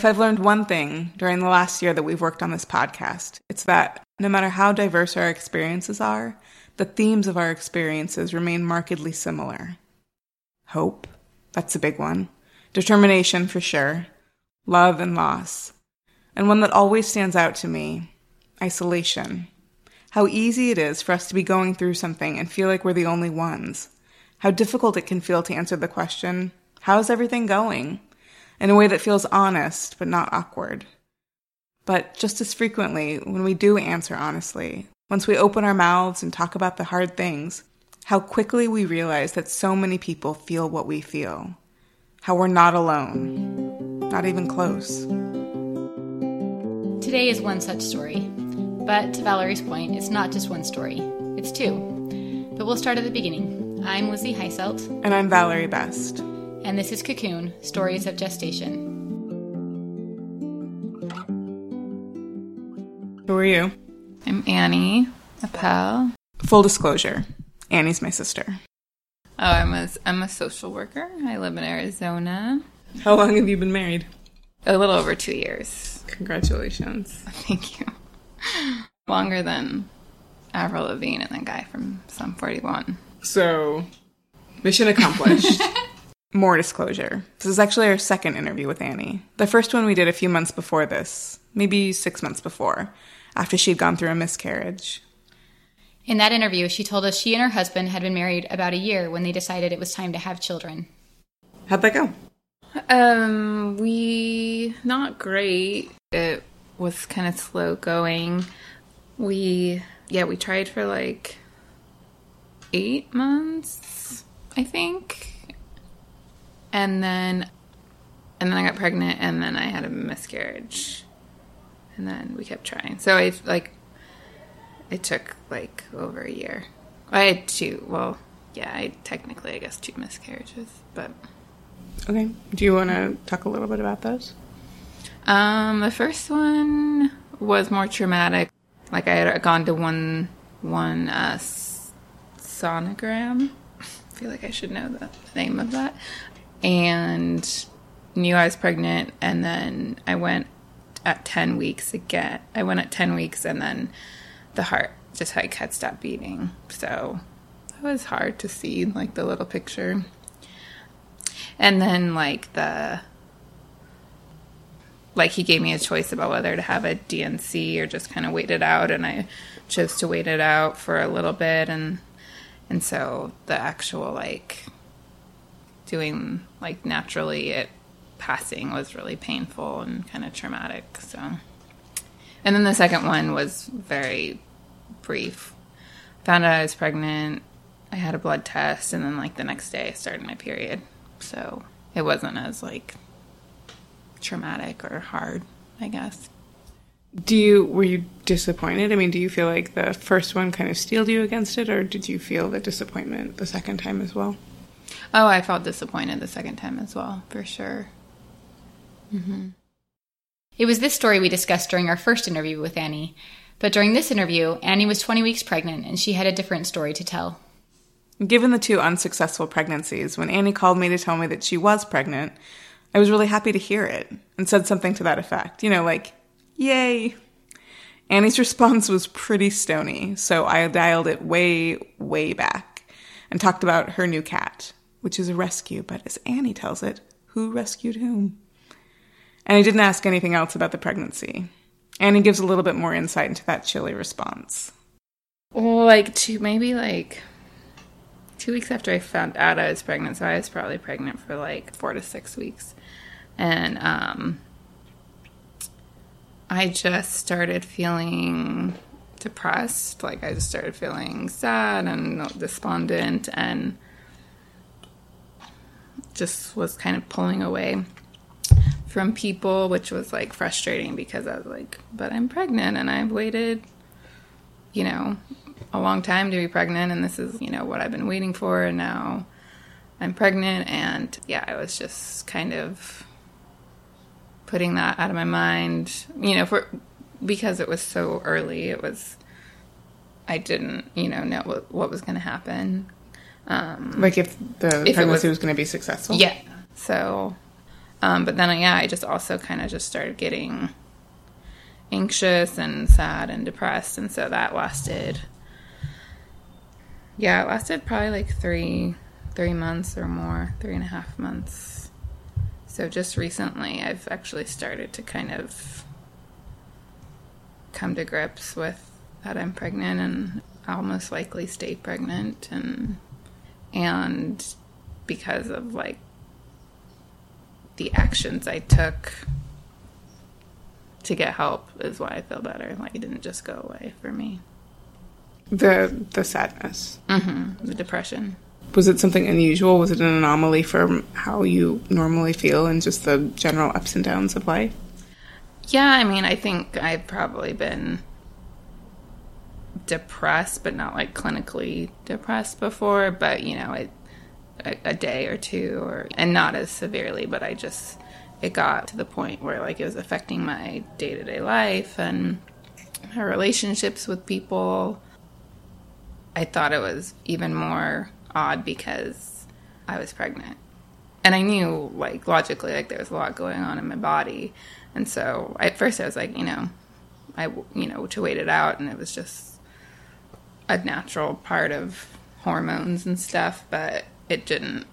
If I've learned one thing during the last year that we've worked on this podcast, it's that no matter how diverse our experiences are, the themes of our experiences remain markedly similar. Hope, that's a big one. Determination, for sure. Love and loss. And one that always stands out to me isolation. How easy it is for us to be going through something and feel like we're the only ones. How difficult it can feel to answer the question, How's everything going? In a way that feels honest but not awkward. But just as frequently, when we do answer honestly, once we open our mouths and talk about the hard things, how quickly we realize that so many people feel what we feel. How we're not alone, not even close. Today is one such story. But to Valerie's point, it's not just one story, it's two. But we'll start at the beginning. I'm Lizzie Heiselt. And I'm Valerie Best and this is Cocoon Stories of Gestation. Who are you? I'm Annie Appel. Full disclosure Annie's my sister. Oh, I'm a, I'm a social worker. I live in Arizona. How long have you been married? A little over two years. Congratulations. Thank you. Longer than Avril Lavigne and the guy from Sum 41. So, mission accomplished. More disclosure. This is actually our second interview with Annie. The first one we did a few months before this, maybe six months before, after she'd gone through a miscarriage. In that interview, she told us she and her husband had been married about a year when they decided it was time to have children. How'd that go? Um, we not great. It was kind of slow going. We yeah, we tried for like eight months, I think and then and then I got pregnant and then I had a miscarriage. And then we kept trying. So I like it took like over a year. I had two. Well, yeah, I technically I guess two miscarriages, but Okay. Do you want to talk a little bit about those? Um, the first one was more traumatic. Like I had gone to one one uh, sonogram. I feel like I should know the name of that and knew I was pregnant. And then I went at 10 weeks again. I went at 10 weeks and then the heart just like had stopped beating. So it was hard to see like the little picture. And then like the like he gave me a choice about whether to have a D&C or just kind of wait it out and I chose to wait it out for a little bit and and so the actual like doing like naturally it passing was really painful and kind of traumatic. So, and then the second one was very brief. Found out I was pregnant. I had a blood test, and then like the next day I started my period. So it wasn't as like traumatic or hard, I guess. Do you were you disappointed? I mean, do you feel like the first one kind of steeled you against it, or did you feel the disappointment the second time as well? Oh, I felt disappointed the second time as well, for sure. Mm-hmm. It was this story we discussed during our first interview with Annie. But during this interview, Annie was 20 weeks pregnant and she had a different story to tell. Given the two unsuccessful pregnancies, when Annie called me to tell me that she was pregnant, I was really happy to hear it and said something to that effect. You know, like, yay. Annie's response was pretty stony, so I dialed it way, way back and talked about her new cat, which is a rescue, but as Annie tells it, who rescued whom? And he didn't ask anything else about the pregnancy. Annie gives a little bit more insight into that chilly response. Well, like two, maybe like two weeks after I found out I was pregnant, so I was probably pregnant for like four to six weeks, and um, I just started feeling depressed. Like I just started feeling sad and despondent, and just was kind of pulling away from people, which was like frustrating because I was like, but I'm pregnant and I've waited, you know, a long time to be pregnant, and this is, you know, what I've been waiting for, and now I'm pregnant. And yeah, I was just kind of putting that out of my mind, you know, for because it was so early, it was, I didn't, you know, know what, what was going to happen. Um, like if the if pregnancy was, was going to be successful. Yeah. So Um, but then, yeah, I just also kind of just started getting anxious and sad and depressed. And so that lasted, yeah, it lasted probably like three, three months or more, three and a half months. So just recently, I've actually started to kind of come to grips with that I'm pregnant and I'll most likely stay pregnant and and because of like the actions I took to get help is why I feel better. Like it didn't just go away for me. The the sadness. Mm-hmm. The depression. Was it something unusual? Was it an anomaly from how you normally feel and just the general ups and downs of life? Yeah, I mean, I think I've probably been depressed, but not like clinically depressed before. But you know, it, a, a day or two, or and not as severely. But I just it got to the point where like it was affecting my day to day life and my relationships with people. I thought it was even more odd because I was pregnant. And I knew, like, logically, like, there was a lot going on in my body. And so at first I was like, you know, I, you know, to wait it out. And it was just a natural part of hormones and stuff. But it didn't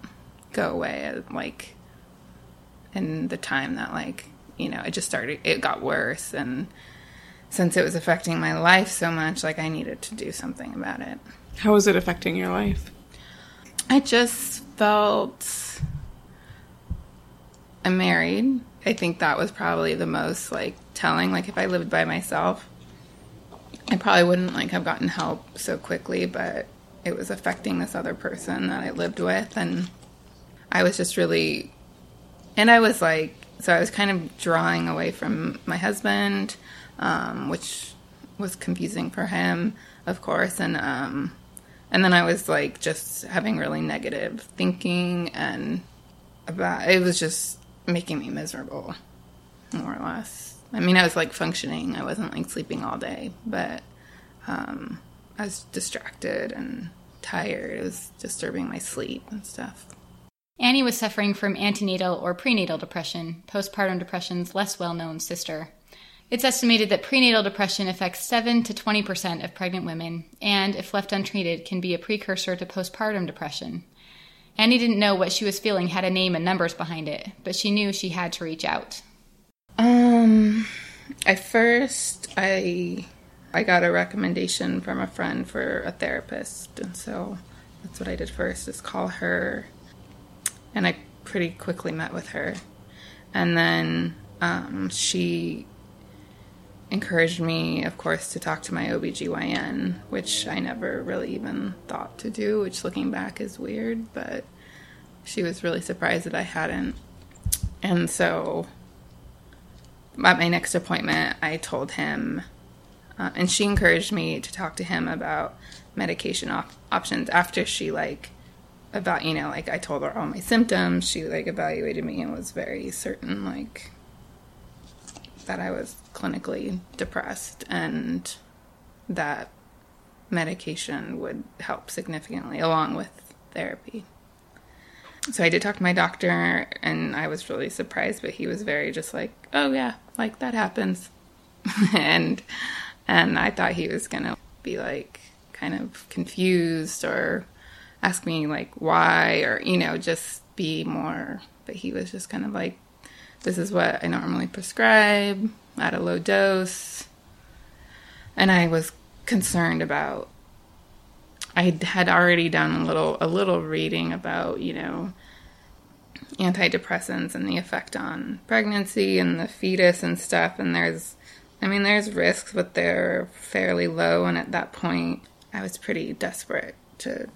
go away, like, in the time that, like, you know, it just started, it got worse. And since it was affecting my life so much, like, I needed to do something about it. How was it affecting your life? I just felt I'm married. I think that was probably the most like telling. Like if I lived by myself, I probably wouldn't like have gotten help so quickly, but it was affecting this other person that I lived with and I was just really and I was like so I was kind of drawing away from my husband, um, which was confusing for him, of course, and um, and then I was like just having really negative thinking and about it was just making me miserable, more or less. I mean, I was like functioning. I wasn't like sleeping all day, but um, I was distracted and tired. It was disturbing my sleep and stuff. Annie was suffering from antenatal or prenatal depression, postpartum depression's less well known sister. It's estimated that prenatal depression affects 7 to 20% of pregnant women, and if left untreated, can be a precursor to postpartum depression. Annie didn't know what she was feeling had a name and numbers behind it, but she knew she had to reach out. Um, at first, I I got a recommendation from a friend for a therapist, and so that's what I did first is call her, and I pretty quickly met with her, and then um, she encouraged me, of course, to talk to my OBGYN, which I never really even thought to do, which looking back is weird, but she was really surprised that I hadn't. And so at my next appointment, I told him, uh, and she encouraged me to talk to him about medication op- options after she, like, about, you know, like I told her all my symptoms. She, like, evaluated me and was very certain, like, that I was clinically depressed and that medication would help significantly along with therapy. So I did talk to my doctor and I was really surprised but he was very just like, "Oh yeah, like that happens." and and I thought he was to be like kind of confused or ask me like why or you know just be more but he was just kind of like this is what I normally prescribe at a low dose. And I was concerned about I had already done a little a little reading about, you know, antidepressants and the effect on pregnancy and the fetus and stuff and there's I mean there's risks but they're fairly low and at that point I was pretty desperate to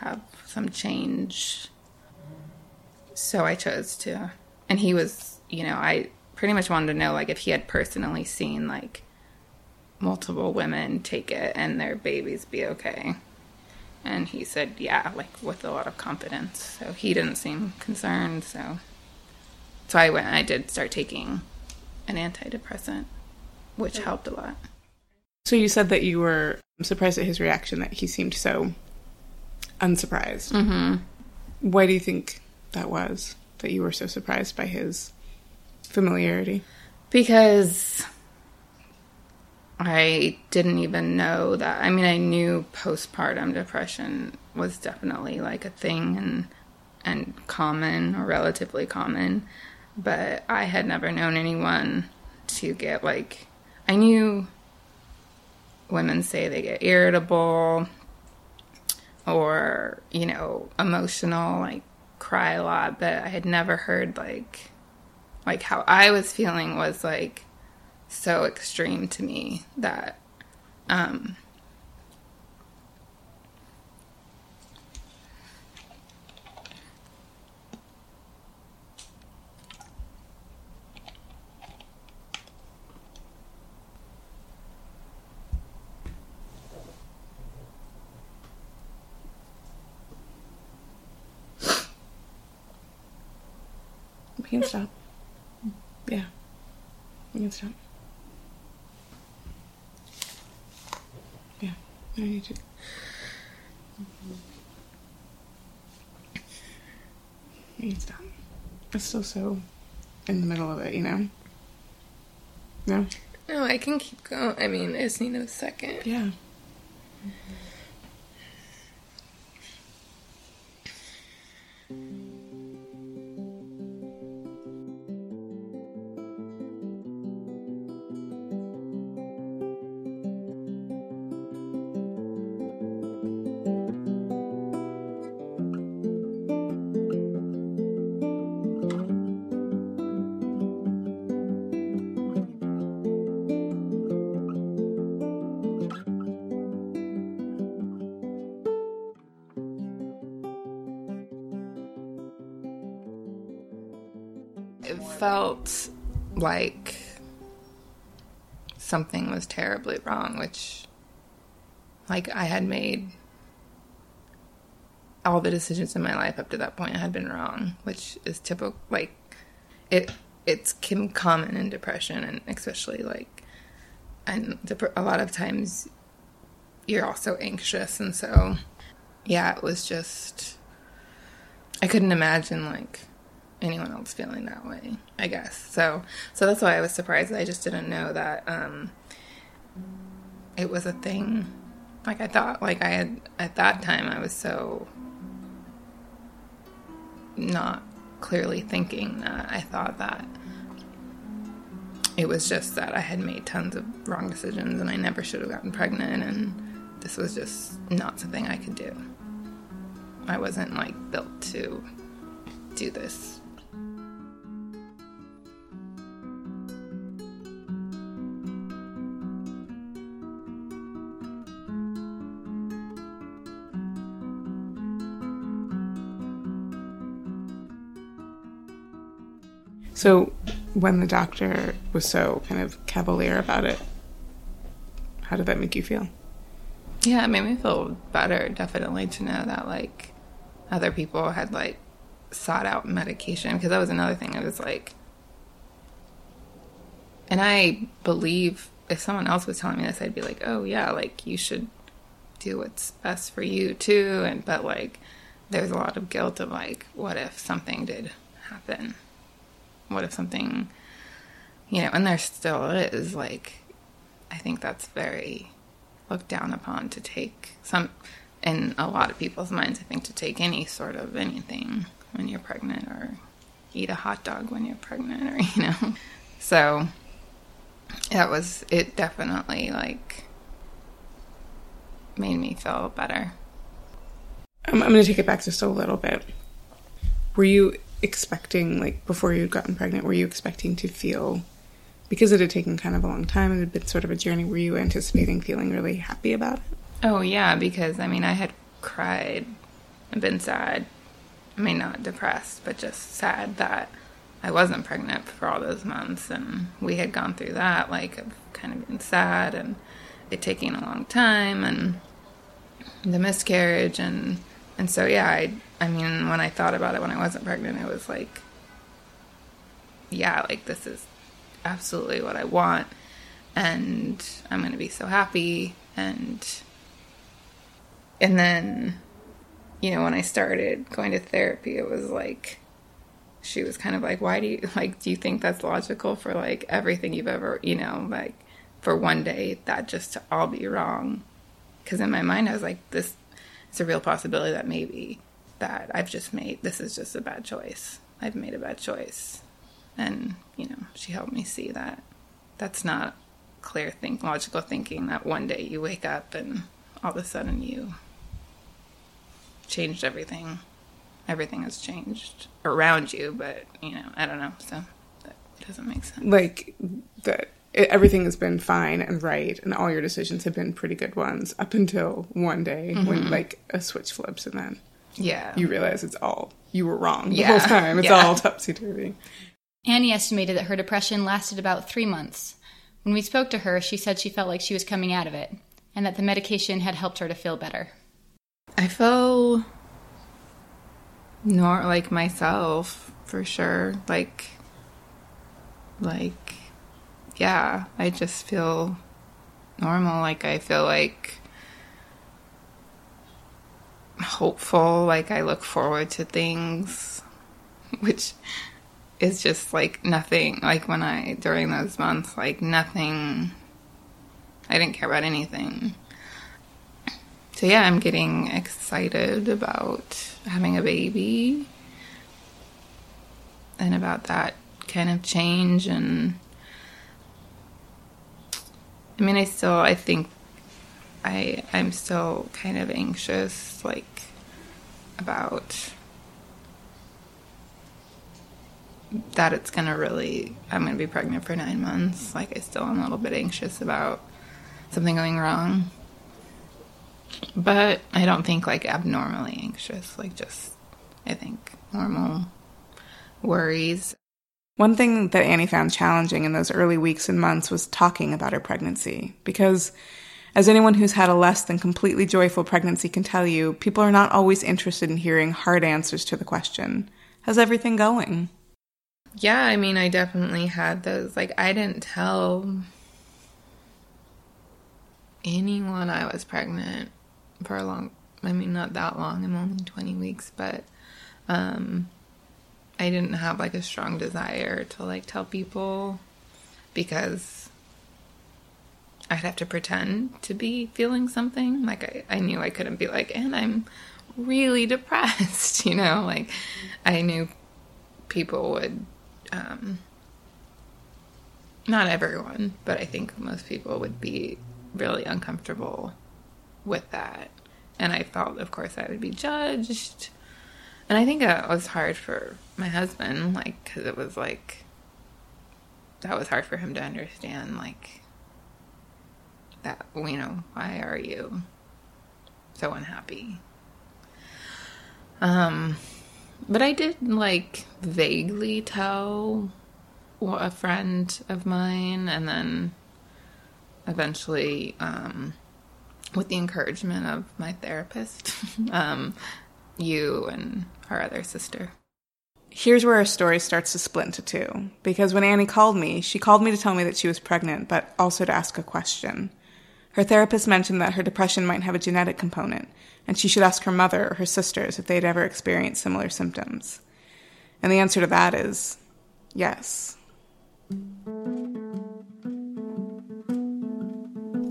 have some change. So I chose to and he was you know, I pretty much wanted to know like if he had personally seen like multiple women take it and their babies be okay. And he said, yeah, like with a lot of confidence. So he didn't seem concerned. So, so I went. I did start taking an antidepressant, which helped a lot. So you said that you were surprised at his reaction. That he seemed so unsurprised. Mm-hmm. Why do you think that was? that you were so surprised by his familiarity? Because I didn't even know that. I mean, I knew postpartum depression was definitely like a thing and and common or relatively common, but I had never known anyone to get like I knew women say they get irritable or, you know, emotional, like cry a lot, but I had never heard like like how I was feeling was like so extreme to me that um We can stop. Yeah. We can stop. I need to. Can stop. It's still so in the middle of it, you know? No? No, I can keep going. I mean, I just need a second. Yeah. It felt like something was terribly wrong, which, like, I had made all the decisions in my life up to that point had been wrong, which is typical. Like, it it's com- common in depression, and especially like, and a lot of times you're also anxious, and so yeah, it was just I couldn't imagine like anyone else feeling that way, I guess. So so that's why I was surprised. I just didn't know that um it was a thing. Like I thought like I had at that time I was so not clearly thinking that I thought that it was just that I had made tons of wrong decisions and I never should have gotten pregnant and this was just not something I could do. I wasn't like built to do this. So, when the doctor was so kind of cavalier about it, how did that make you feel? Yeah, it made me feel better, definitely, to know that like other people had like sought out medication because that was another thing. It was like, and I believe if someone else was telling me this, I'd be like, oh yeah, like you should do what's best for you too. And but like, there's a lot of guilt of like, what if something did happen? What if something, you know, and there still is like, I think that's very looked down upon to take some in a lot of people's minds i think to take any sort of anything when you're pregnant or eat a hot dog when you're pregnant or you know so that was it definitely like made me feel better I'm, I'm going to take it back just a little bit. Were you expecting, like, before you'd gotten pregnant, were you expecting to feel, because it had taken kind of a long time and it had been sort of a journey, were you anticipating feeling really happy about it? Oh yeah, because I mean I had cried and been sad. I mean not depressed, but just sad that I wasn't pregnant for all those months and we had gone through that, like of kind of being sad and it taking a long time and the miscarriage and and so yeah, I I mean when I thought about it when I wasn't pregnant, it was like yeah, like this is absolutely what I want and I'm going to be so happy and and then you know when i started going to therapy it was like she was kind of like, why do you like? Do you think that's logical for like everything you've ever, you know, like for one day that just to all be wrong? Because in my mind, I was like, this is a real possibility that maybe that I've just made this is just a bad choice. I've made a bad choice, and you know, she helped me see that that's not clear think logical thinking that one day you wake up and all of a sudden you changed everything everything has changed around you, but you know, I don't know. So that doesn't make sense. Like that everything has been fine and right and all your decisions have been pretty good ones up until one day mm-hmm. when like a switch flips and then yeah. You realize it's all you were wrong the yeah. whole time. It's yeah. all topsy-turvy. Annie estimated that her depression lasted about three months. When we spoke to her she said she felt like she was coming out of it and that the medication had helped her to feel better. I felt nor like myself for sure. Like like yeah i just feel normal. Like i feel like hopeful like i look forward to things which is just like nothing like when i during those months like nothing i didn't care about anything. So yeah, I'm getting excited about having a baby and about that kind of change and I mean I still I think I I'm still kind of anxious like about that it's gonna really I'm gonna be pregnant for nine months. Like I still am a little bit anxious about something going wrong. But I don't think like abnormally anxious, like just, I think, normal worries. One thing that Annie found challenging in those early weeks and months was talking about her pregnancy. Because, as anyone who's had a less than completely joyful pregnancy can tell you, people are not always interested in hearing hard answers to the question How's everything going? Yeah, I mean, I definitely had those. Like, I didn't tell anyone I was pregnant for a long I mean not that long, I'm only 20 weeks, but um I didn't have like a strong desire to like tell people because I'd have to pretend to be feeling something. Like I, I knew I couldn't be like, and I'm really depressed, you know, like I knew people would um not everyone, but I think most people would be really uncomfortable with that. And I felt, of course, I would be judged. And I think it was hard for my husband, like, because it was like, that was hard for him to understand, like, that, you know, why are you so unhappy? Um, but I did, like, vaguely tell a friend of mine, and then eventually, um, with the encouragement of my therapist, um, you and our other sister. Here's where our story starts to split into two. Because when Annie called me, she called me to tell me that she was pregnant, but also to ask a question. Her therapist mentioned that her depression might have a genetic component, and she should ask her mother or her sisters if they'd ever experienced similar symptoms. And the answer to that is yes.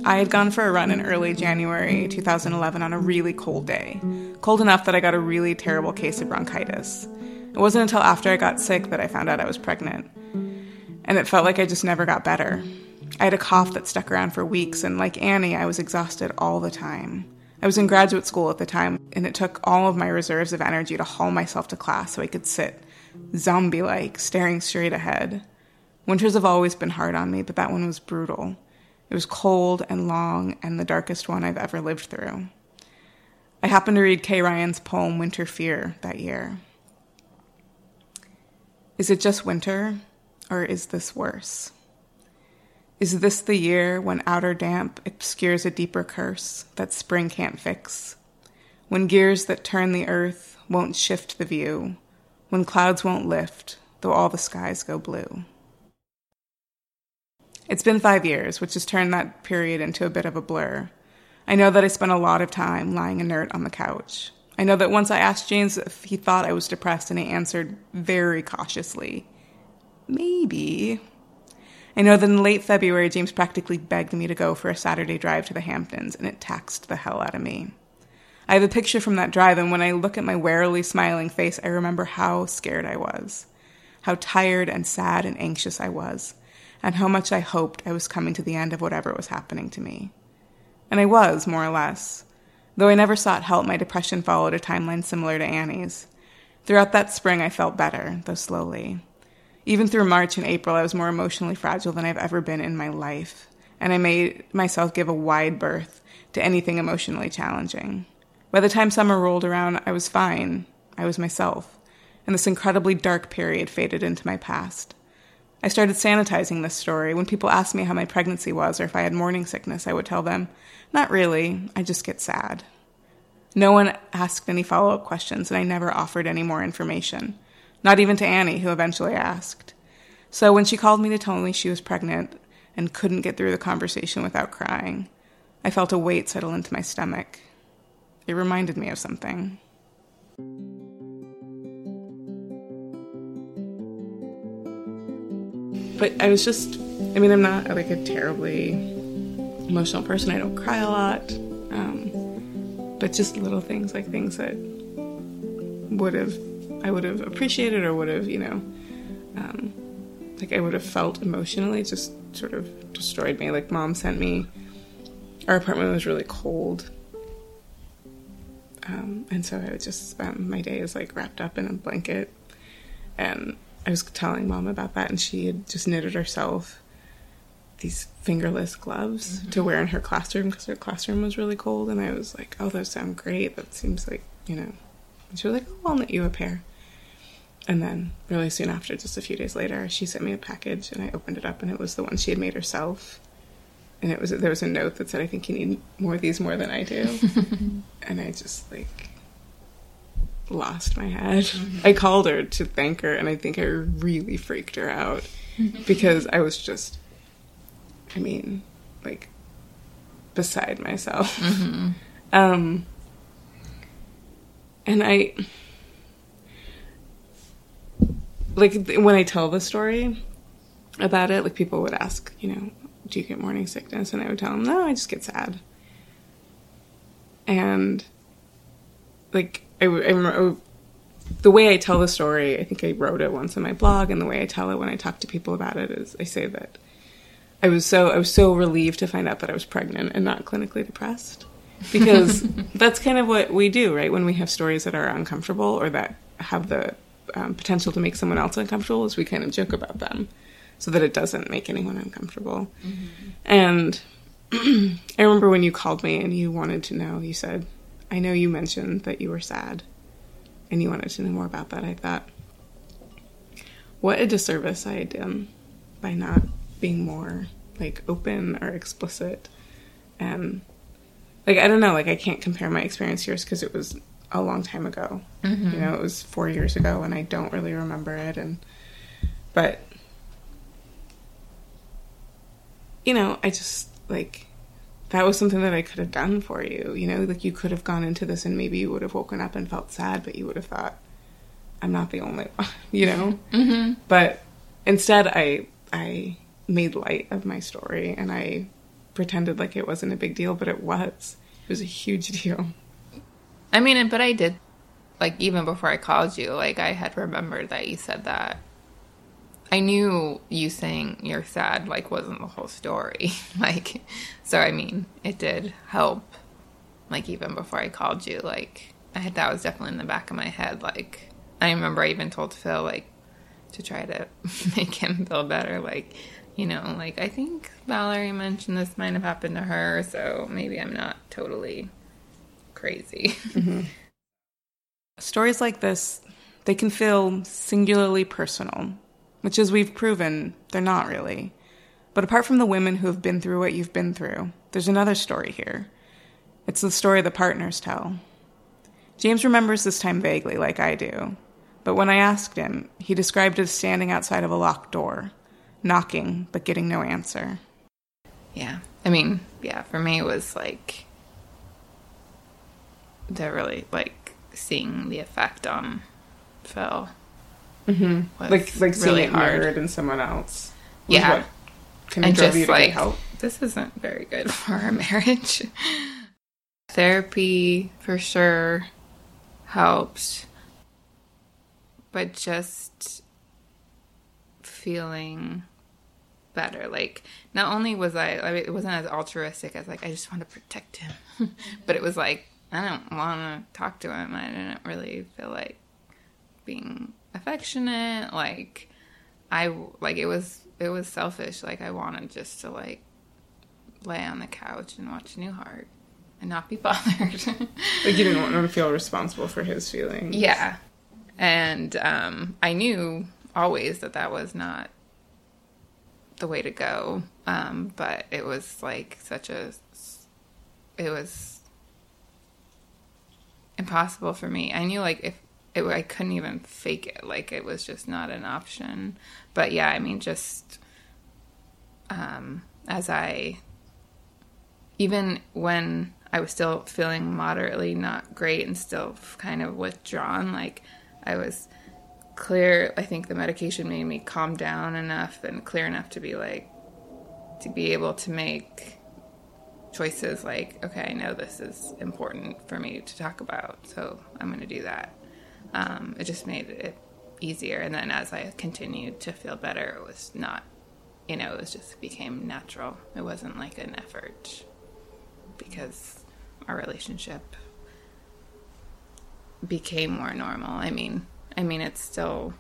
I had gone for a run in early January 2011 on a really cold day. Cold enough that I got a really terrible case of bronchitis. It wasn't until after I got sick that I found out I was pregnant. And it felt like I just never got better. I had a cough that stuck around for weeks, and like Annie, I was exhausted all the time. I was in graduate school at the time, and it took all of my reserves of energy to haul myself to class so I could sit, zombie like, staring straight ahead. Winters have always been hard on me, but that one was brutal. It was cold and long and the darkest one I've ever lived through. I happened to read Kay Ryan's poem Winter Fear that year. Is it just winter, or is this worse? Is this the year when outer damp obscures a deeper curse that spring can't fix? When gears that turn the earth won't shift the view? When clouds won't lift, though all the skies go blue? It's been five years, which has turned that period into a bit of a blur. I know that I spent a lot of time lying inert on the couch. I know that once I asked James if he thought I was depressed, and he answered very cautiously, maybe. I know that in late February, James practically begged me to go for a Saturday drive to the Hamptons, and it taxed the hell out of me. I have a picture from that drive, and when I look at my warily smiling face, I remember how scared I was, how tired and sad and anxious I was, and how much I hoped I was coming to the end of whatever was happening to me. And I was, more or less. Though I never sought help, my depression followed a timeline similar to Annie's. Throughout that spring, I felt better, though slowly. Even through March and April, I was more emotionally fragile than I've ever been in my life, and I made myself give a wide berth to anything emotionally challenging. By the time summer rolled around, I was fine. I was myself, and this incredibly dark period faded into my past. I started sanitizing this story. When people asked me how my pregnancy was or if I had morning sickness, I would tell them, Not really, I just get sad. No one asked any follow up questions, and I never offered any more information, not even to Annie, who eventually asked. So when she called me to tell me she was pregnant and couldn't get through the conversation without crying, I felt a weight settle into my stomach. It reminded me of something. But I was just, I mean, I'm not like a terribly emotional person. I don't cry a lot. Um, but just little things like things that would have, I would have appreciated or would have, you know, um, like I would have felt emotionally just sort of destroyed me. Like mom sent me, our apartment was really cold. Um, and so I would just spend my days like wrapped up in a blanket and I was telling mom about that, and she had just knitted herself these fingerless gloves mm-hmm. to wear in her classroom because her classroom was really cold. And I was like, "Oh, those sound great. That seems like you know." And she was like, "Oh, I'll knit you a pair." And then, really soon after, just a few days later, she sent me a package, and I opened it up, and it was the one she had made herself. And it was there was a note that said, "I think you need more of these more than I do." and I just like lost my head. I called her to thank her, and I think I really freaked her out because I was just, I mean, like beside myself. Mm-hmm. Um, and I, like, when I tell the story about it, like, people would ask, you know, do you get morning sickness? And I would tell them, no, I just get sad. And, like, I, I, the way I tell the story, I think I wrote it once in my blog, and the way I tell it when I talk to people about it is I say that I was so I was so relieved to find out that I was pregnant and not clinically depressed because that's kind of what we do, right? When we have stories that are uncomfortable or that have the um, potential to make someone else uncomfortable, is we kind of joke about them so that it doesn't make anyone uncomfortable. Mm-hmm. And I remember when you called me and you wanted to know, you said, I know you mentioned that you were sad and you wanted to know more about that. I thought, what a disservice I had done by not being more like open or explicit. And like, I don't know, like, I can't compare my experience here because it was a long time ago. Mm-hmm. You know, it was four years ago and I don't really remember it. And, but, you know, I just like, that was something that I could have done for you. You know, like you could have gone into this and maybe you would have woken up and felt sad, but you would have thought, I'm not the only one, you know? Mm-hmm. But instead, I, I made light of my story and I pretended like it wasn't a big deal, but it was. It was a huge deal. I mean, but I did, like, even before I called you, like, I had remembered that you said that I knew you saying you're sad like wasn't the whole story. like so I mean, it did help like even before I called you like I had that was definitely in the back of my head like I remember I even told Phil like to try to make him feel better like you know, like I think Valerie mentioned this might have happened to her, so maybe I'm not totally crazy. Mm-hmm. Stories like this, they can feel singularly personal which, as we've proven, they're not really. But apart from the women who have been through what you've been through, there's another story here. It's the story the partners tell. James remembers this time vaguely, like I do. But when I asked him, he described it as standing outside of a locked door, knocking, but getting no answer. Yeah. I mean, yeah, for me, it was like the really, like, seeing the effect on Phil. Mm-hmm. Like like seeing really it hard. mirrored in someone else. Yeah. kind and just like help. this isn't very good for our marriage. Therapy for sure helped, but just feeling better. Like not only was I, I mean, it wasn't as altruistic as like I just want to protect him, but it was like I don't want to talk to him. I didn't really feel like being affectionate. Like I like it was it was selfish. Like I wanted just to like lay on the couch and watch Newhart and not be bothered. Like you didn't want him to feel responsible for his feelings. yeah, and um, I knew always that that was not the way to go. Um, but it was like such a it was impossible for me. I knew like if it, I couldn't even fake it. Like it was just not an option. But yeah, I mean, just um, as I, even when I was still feeling moderately not great and still kind of withdrawn, like I was clear. I think the medication made me calm down enough and clear enough to be like, to be able to make choices like, okay, I know this is important for me to talk about, so I'm going to do that. Um, it just made it easier. And then as I continued to feel better, it was not, you know, it was just became natural. It wasn't like an effort because our relationship became more normal. I mean, I mean, it's still.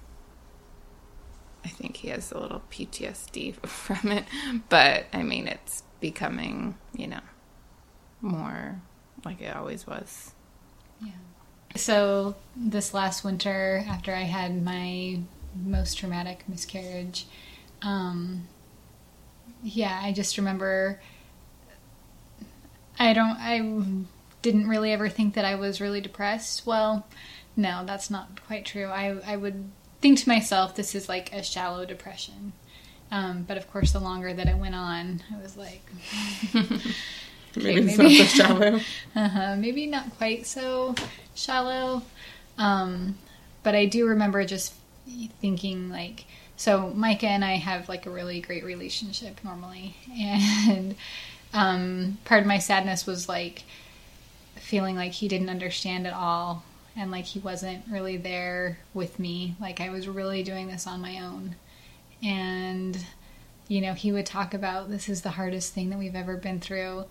I think he has a little PTSD from it, but I mean, it's becoming, you know, more like it always was. Yeah. So this last winter, after I had my most traumatic miscarriage, um, yeah, I just remember. I don't. I didn't really ever think that I was really depressed. Well, no, that's not quite true. I I would think to myself, this is like a shallow depression. Um, but of course, the longer that it went on, I was like, Maybe it's not so shallow. uh-huh, maybe not quite so shallow. Um, but I do remember just thinking like, so Micah and I have like a really great relationship normally, and um, part of my sadness was like feeling like he didn't understand at all, and like he wasn't really there with me. Like I was really doing this on my own, and you know he would talk about this is the hardest thing that we've ever been through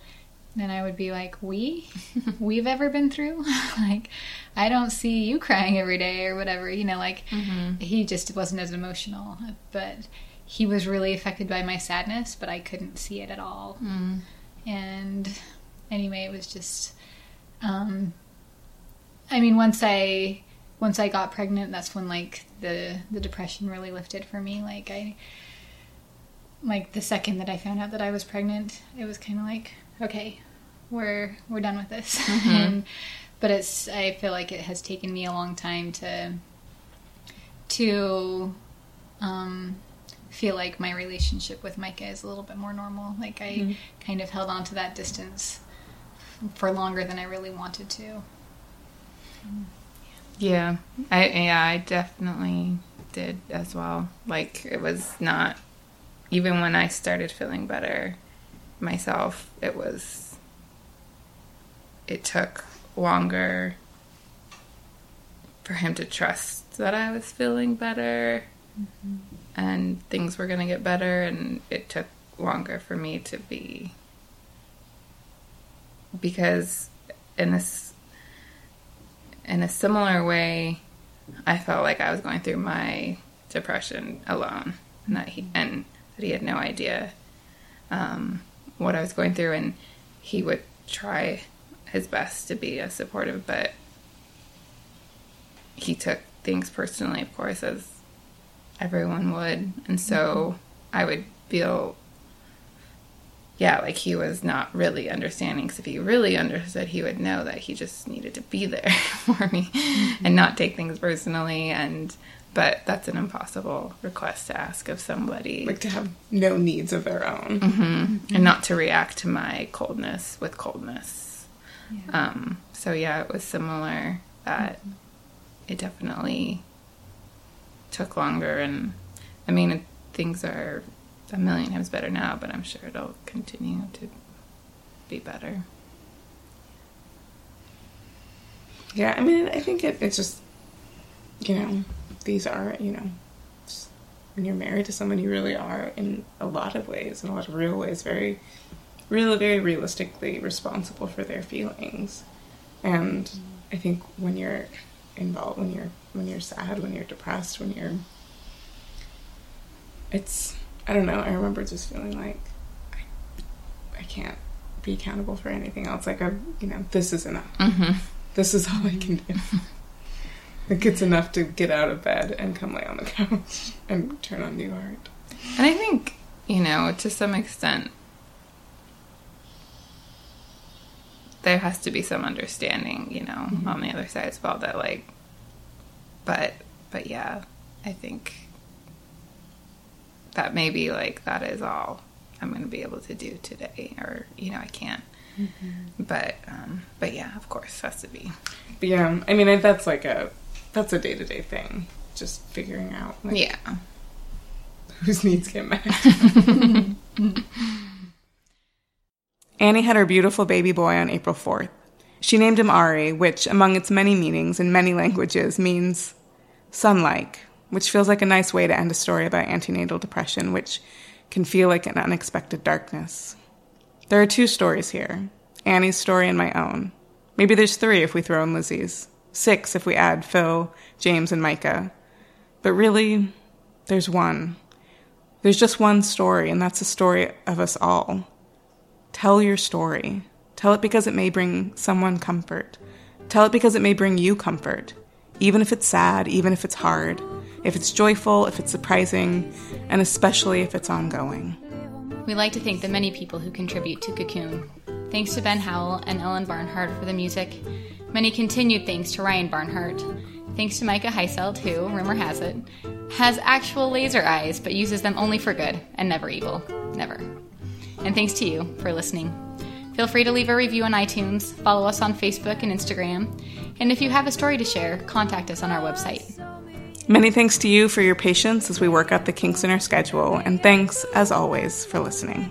and I would be like, "We, we've ever been through? like, I don't see you crying every day or whatever. You know, like he just wasn't as emotional, but he was really affected by my sadness, but I couldn't see it at all. And anyway, it was just, um, I mean, once I once I got pregnant, that's when like the the depression really lifted for me. Like I, like the second that I found out that I was pregnant, it was kind of like, okay, we're we're done with this. and but it's I feel like it has taken me a long time to to um, feel like my relationship with Micah is a little bit more normal. Like I kind of held on to that distance for longer than I really wanted to. Yeah, I yeah, I definitely did as well. Like it was not even when I started feeling better myself, it was it took longer for him to trust that I was feeling better mm-hmm. and things were going to get better and it took longer for me to be because in this in a similar way, I felt like I was going through my depression alone, and that he and that he had no idea um, what I was going through, and he would try his best to be as supportive, but he took things personally, of course, as everyone would, and so I would feel yeah, like he was not really understanding. Because if he really understood, he would know that he just needed to be there for me and not take things personally. And but that's an impossible request to ask of somebody, Like to have no needs of their own. and not to react to my coldness with coldness. Um, so yeah, it was similar that it definitely took longer. And I mean, things are a million times better now, but I'm sure it'll continue to be better. Yeah, I mean, I think it, it's just, you know, these are, you know, when you're married to someone, you really are, in a lot of ways, in a lot of real ways, very, really, very realistically responsible for their feelings. And I think when you're involved, when you're when you're sad, when you're depressed, when you're, it's I don't know. I remember just feeling like I, I can't be accountable for anything else. Like I, you know, this is enough. Mm-hmm. This is all I can do. like it's enough to get out of bed and come lay on the couch and turn on new art. And I think you know, to some extent, there has to be some understanding, you know, mm-hmm. on the other side as well. That like, but but yeah, I think that maybe like that is all I'm going to be able to do today, or you know, I can't. Mm-hmm. But um, but yeah, of course, has to be. But yeah, I mean that's like a that's a day to day thing, just figuring out. Like, yeah. Whose needs get met. Annie had her beautiful baby boy on April 4th. She named him Ari, which, among its many meanings in many languages, means sun-like, which feels like a nice way to end a story about antenatal depression, which can feel like an unexpected darkness. There are two stories here Annie's story and my own. Maybe there's three if we throw in Lizzie's, six if we add Phil, James, and Micah. But really, there's one. There's just one story, and that's the story of us all. Tell your story. Tell it because it may bring someone comfort. Tell it because it may bring you comfort, even if it's sad, even if it's hard, if it's joyful, if it's surprising, and especially if it's ongoing. We like to thank the many people who contribute to Cocoon. Thanks to Ben Howell and Ellen Barnhart for the music. Many continued thanks to Ryan Barnhart. Thanks to Micah Heiselt, who, rumor has it, has actual laser eyes but uses them only for good and never evil. Never. And thanks to you for listening. Feel free to leave a review on iTunes, follow us on Facebook and Instagram, and if you have a story to share, contact us on our website. Many thanks to you for your patience as we work out the kinks in our schedule, and thanks, as always, for listening.